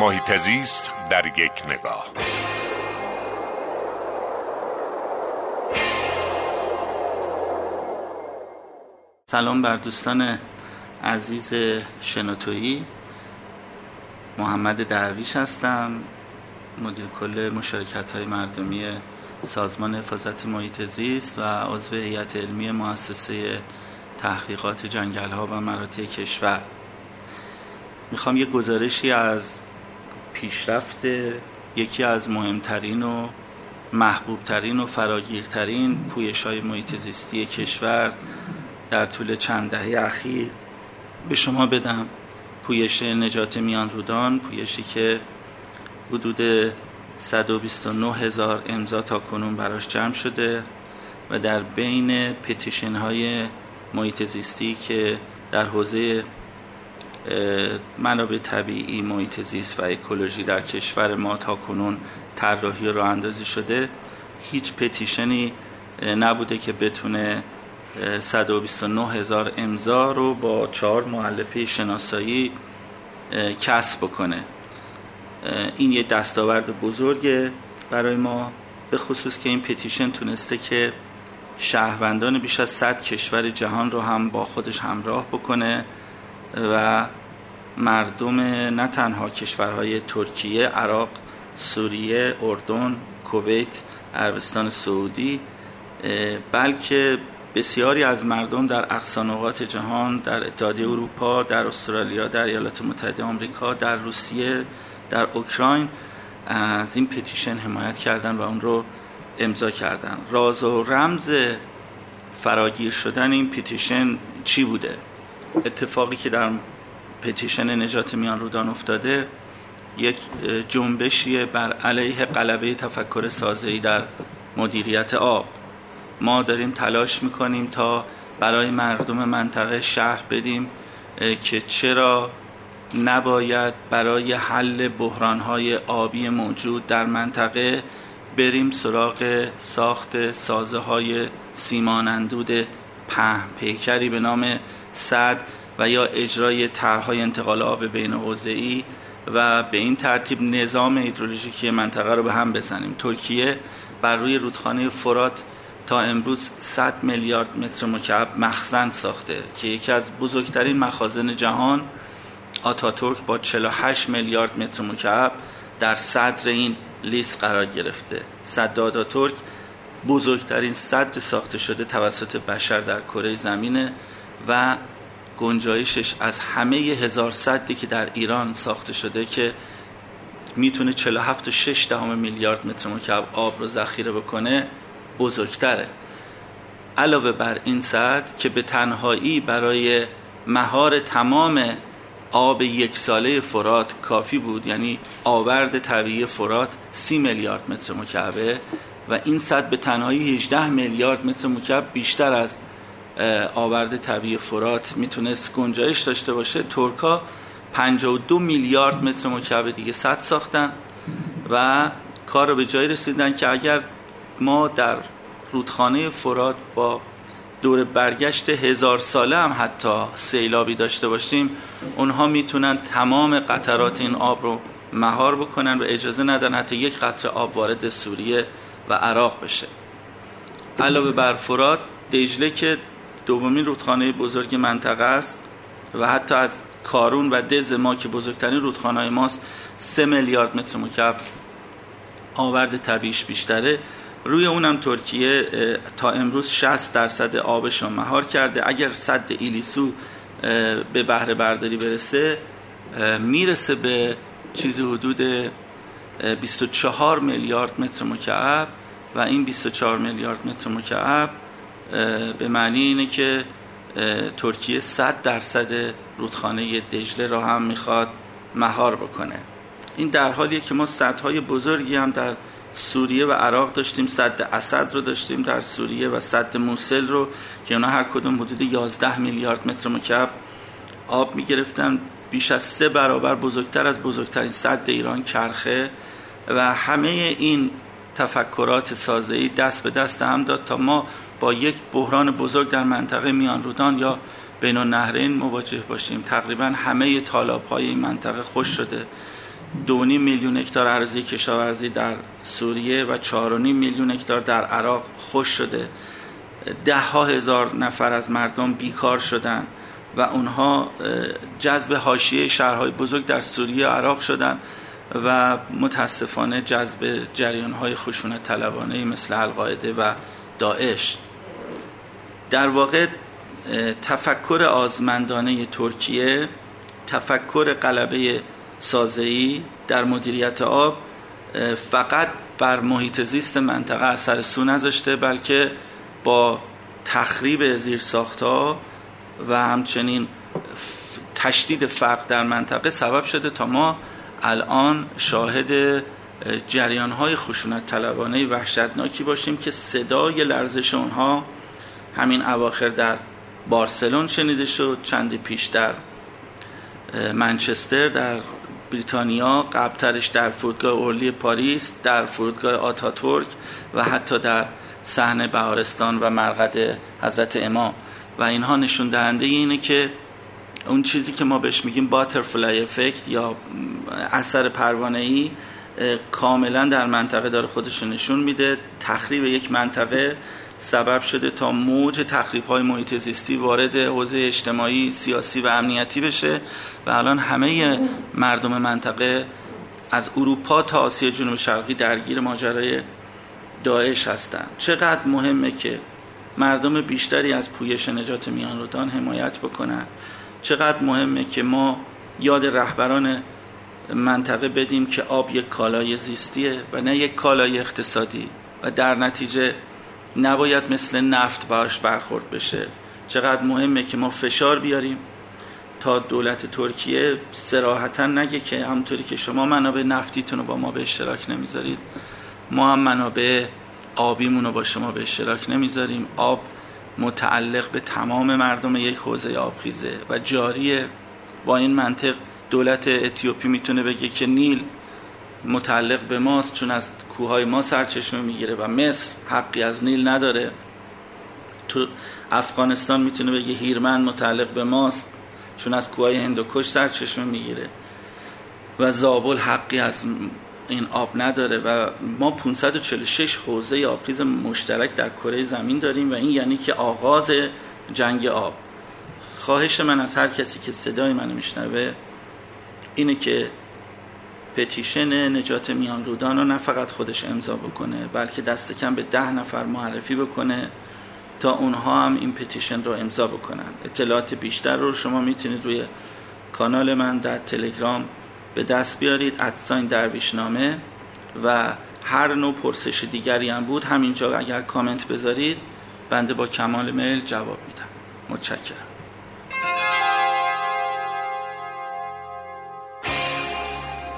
محیط زیست در یک نگاه. سلام بر دوستان عزیز شنوتویی. محمد درویش هستم مدیر کل مشارکت های مردمی سازمان حفاظت محیط زیست و عضو هیئت علمی مؤسسه تحقیقات جنگل ها و مراتع کشور. می‌خوام یه گزارشی از پیشرفت یکی از مهمترین و محبوبترین و فراگیرترین پویش های محیط زیستی کشور در طول چند دهه اخیر به شما بدم. پویش نجات میان رودان پویشی که حدود 129 هزار امضا تا کنون براش جمع شده و در بین پتیشن های محیط زیستی که در حوزه منابع طبیعی محیط زیست و اکولوژی در کشور ما تا کنون طراحی راه اندازی شده. هیچ پتیشنی نبوده که بتونه 129 هزار امضا رو با چهار معلفه شناسایی کسب بکنه. این یه دستاورد بزرگه برای ما به خصوص که این پتیشن تونسته که شهروندان بیش از 100 کشور جهان رو هم با خودش همراه بکنه. و مردم نه تنها کشورهای ترکیه، عراق، سوریه، اردن، کویت، عربستان سعودی بلکه بسیاری از مردم در اقصانقات جهان در اتحادیه اروپا در استرالیا در ایالات متحده آمریکا در روسیه در اوکراین از این پتیشن حمایت کردن و اون رو امضا کردن. راز و رمز فراگیر شدن این پتیشن چی بوده؟ اتفاقی که در پتیشن نجات میان رودان افتاده یک جنبشی بر علیه قلبه تفکر سازه‌ای در مدیریت آب. ما داریم تلاش می‌کنیم تا برای مردم منطقه شهر بدیم که چرا نباید برای حل بحرانهای آبی موجود در منطقه بریم سراغ ساخت سازه های سیمان اندود پهن پیکری به نام صد و یا اجرای طرحهای انتقال آب بین حوزه‌ای و به این ترتیب نظام هیدرولوژیکی منطقه رو به هم بزنیم. ترکیه بر روی رودخانه فرات تا امروز 100 میلیارد متر مکعب مخزن ساخته که یکی از بزرگترین مخازن جهان آتاتورک با 48 میلیارد متر مکعب در صدر این لیست قرار گرفته. صد آتاتورک بزرگترین صد ساخته شده توسط بشر در کره زمینه. و گنجایشش از همه هزار صدی که در ایران ساخته شده که می‌تونه 47 و 6 دهم میلیارد متر مکعب آب رو ذخیره بکنه بزرگتره. علاوه بر این صد که به تنهایی برای مهار تمام آب یک ساله فرات کافی بود یعنی آورد طبیعی فرات سی میلیارد متر مکعبه و این صد به تنهایی 18 میلیارد متر مکعب بیشتر از آورد طبیعی فرات. می‌تونست گنجایش داشته باشه. ترکا 52 میلیارد متر مکعب دیگه صد ساختن و کار رو به جایی رسیدن که اگر ما در رودخانه فرات با دور برگشت هزار ساله هم حتی سیلابی داشته باشیم اونها می‌تونن تمام قطرات این آب رو مهار بکنن و اجازه ندن حتی یک قطره آب وارد سوریه و عراق بشه. علاوه بر فرات دجله که دومین رودخانه بزرگ منطقه است و حتی از کارون و دز ما که بزرگترین رودخانه ماست سه میلیارد متر مکعب آورد طبیعیش بیشتره. روی اونم ترکیه تا امروز 60 درصد آبش رو مهار کرده. اگر صد ایلیسو به بهره برداری برسه می‌رسه به چیزی حدود 24 میلیارد متر مکعب و این 24 میلیارد متر مکعب به معنی اینه که ترکیه 100 درصد رودخانه دجله را هم می‌خواد مهار بکنه. این در حالیه که ما سدهای بزرگی هم در سوریه و عراق داشتیم صد اسد رو داشتیم در سوریه و صد موسل رو که اونا هر کدوم حدود 11 میلیارد متر مکعب آب می‌گرفتن. بیش از سه برابر بزرگتر از بزرگترین صد ایران کرخه و همه این تفکرات سازه‌ای دست به دست هم داد تا ما با یک بحران بزرگ در منطقه میان رودان یا بین النهرین مواجه باشیم. تقریبا همه طالاب های این منطقه خوش شده. دونی میلیون هکتار ارزی کشاورزی در سوریه و 4.5 میلیون هکتار در عراق خوش شده. ده ها هزار نفر از مردم بیکار شدن و اونها جذب حاشیه شهرهای بزرگ در سوریه و عراق شدن و متاسفانه جذب جریان های خشونت طلبانه مثل القاعده و داعش. در واقع تفکر آزمندانه ترکیه تفکر قلبه سازهی در مدیریت آب فقط بر محیط زیست منطقه اثر سو نذاشته بلکه با تخریب زیرساختها و همچنین تشدید فقر در منطقه سبب شده تا ما الان شاهد جریان های خشونت طلبانه وحشتناکی باشیم که صدای لرزش اونها همین اواخر در بارسلون شنیده شد چندی پیش در منچستر در بریتانیا قبلترش در فرودگاه اورلی پاریس در فرودگاه آتاتورک و حتی در صحنه بهارستان و مرقد حضرت امام. و اینها نشون دهنده اینه که اون چیزی که ما بهش میگیم باترفلای افکت یا اثر پروانه ای کاملا در منطقه داره خودش نشون میده. تخریب یک منطقه سبب شده تا موج تخریب های محیط زیستی وارد حوزه اجتماعی سیاسی و امنیتی بشه و الان همه مردم منطقه از اروپا تا آسیا جنوب شرقی درگیر ماجرای داعش هستند چقدر مهمه که مردم بیشتری از پویش نجات میان رودان حمایت بکنن. چقدر مهمه که ما یاد رهبران منطقه بدیم که آب یک کالای زیستیه و نه یک کالای اقتصادی و در نتیجه نباید مثل نفت باش برخورد بشه. چقدر مهمه که ما فشار بیاریم. تا دولت ترکیه سراحتا نگه که همونطوری که شما منابع نفتیتون رو با ما به اشتراک نمی‌ذارید. ما هم منابع آبیمون رو با شما به اشتراک نمی‌ذاریم. آب متعلق به تمام مردم یک حوزه آبخیزه و جاریه. با این منطق دولت اتیوپی می‌تونه بگه که نیل متعلق به ماست چون از کوههای ما سرچشمه می‌گیره و مصر حقی از نیل نداره. تو افغانستان می‌تونه بگه هیرمن متعلق به ماست چون از کوههای هندوکش سرچشمه می‌گیره. و زابل حقی از این آب نداره و ما 546 حوزه آبخیز مشترک در کره زمین داریم و این یعنی که آغاز جنگ آب. خواهش من از هر کسی که صدای منو میشنوه اینه که پتیشن نجات میان رودان رو نه فقط خودش امضا بکنه بلکه دست کم به ده نفر معرفی بکنه تا اونها هم این پتیشن رو امضا بکنن. اطلاعات بیشتر رو شما می‌تونید روی کانال من در تلگرام به دست بیارید ادساین درویشنامه. و هر نوع پرسش دیگری هم بود همینجا اگر کامنت بذارید بنده با کمال میل جواب میدم. متشکرم.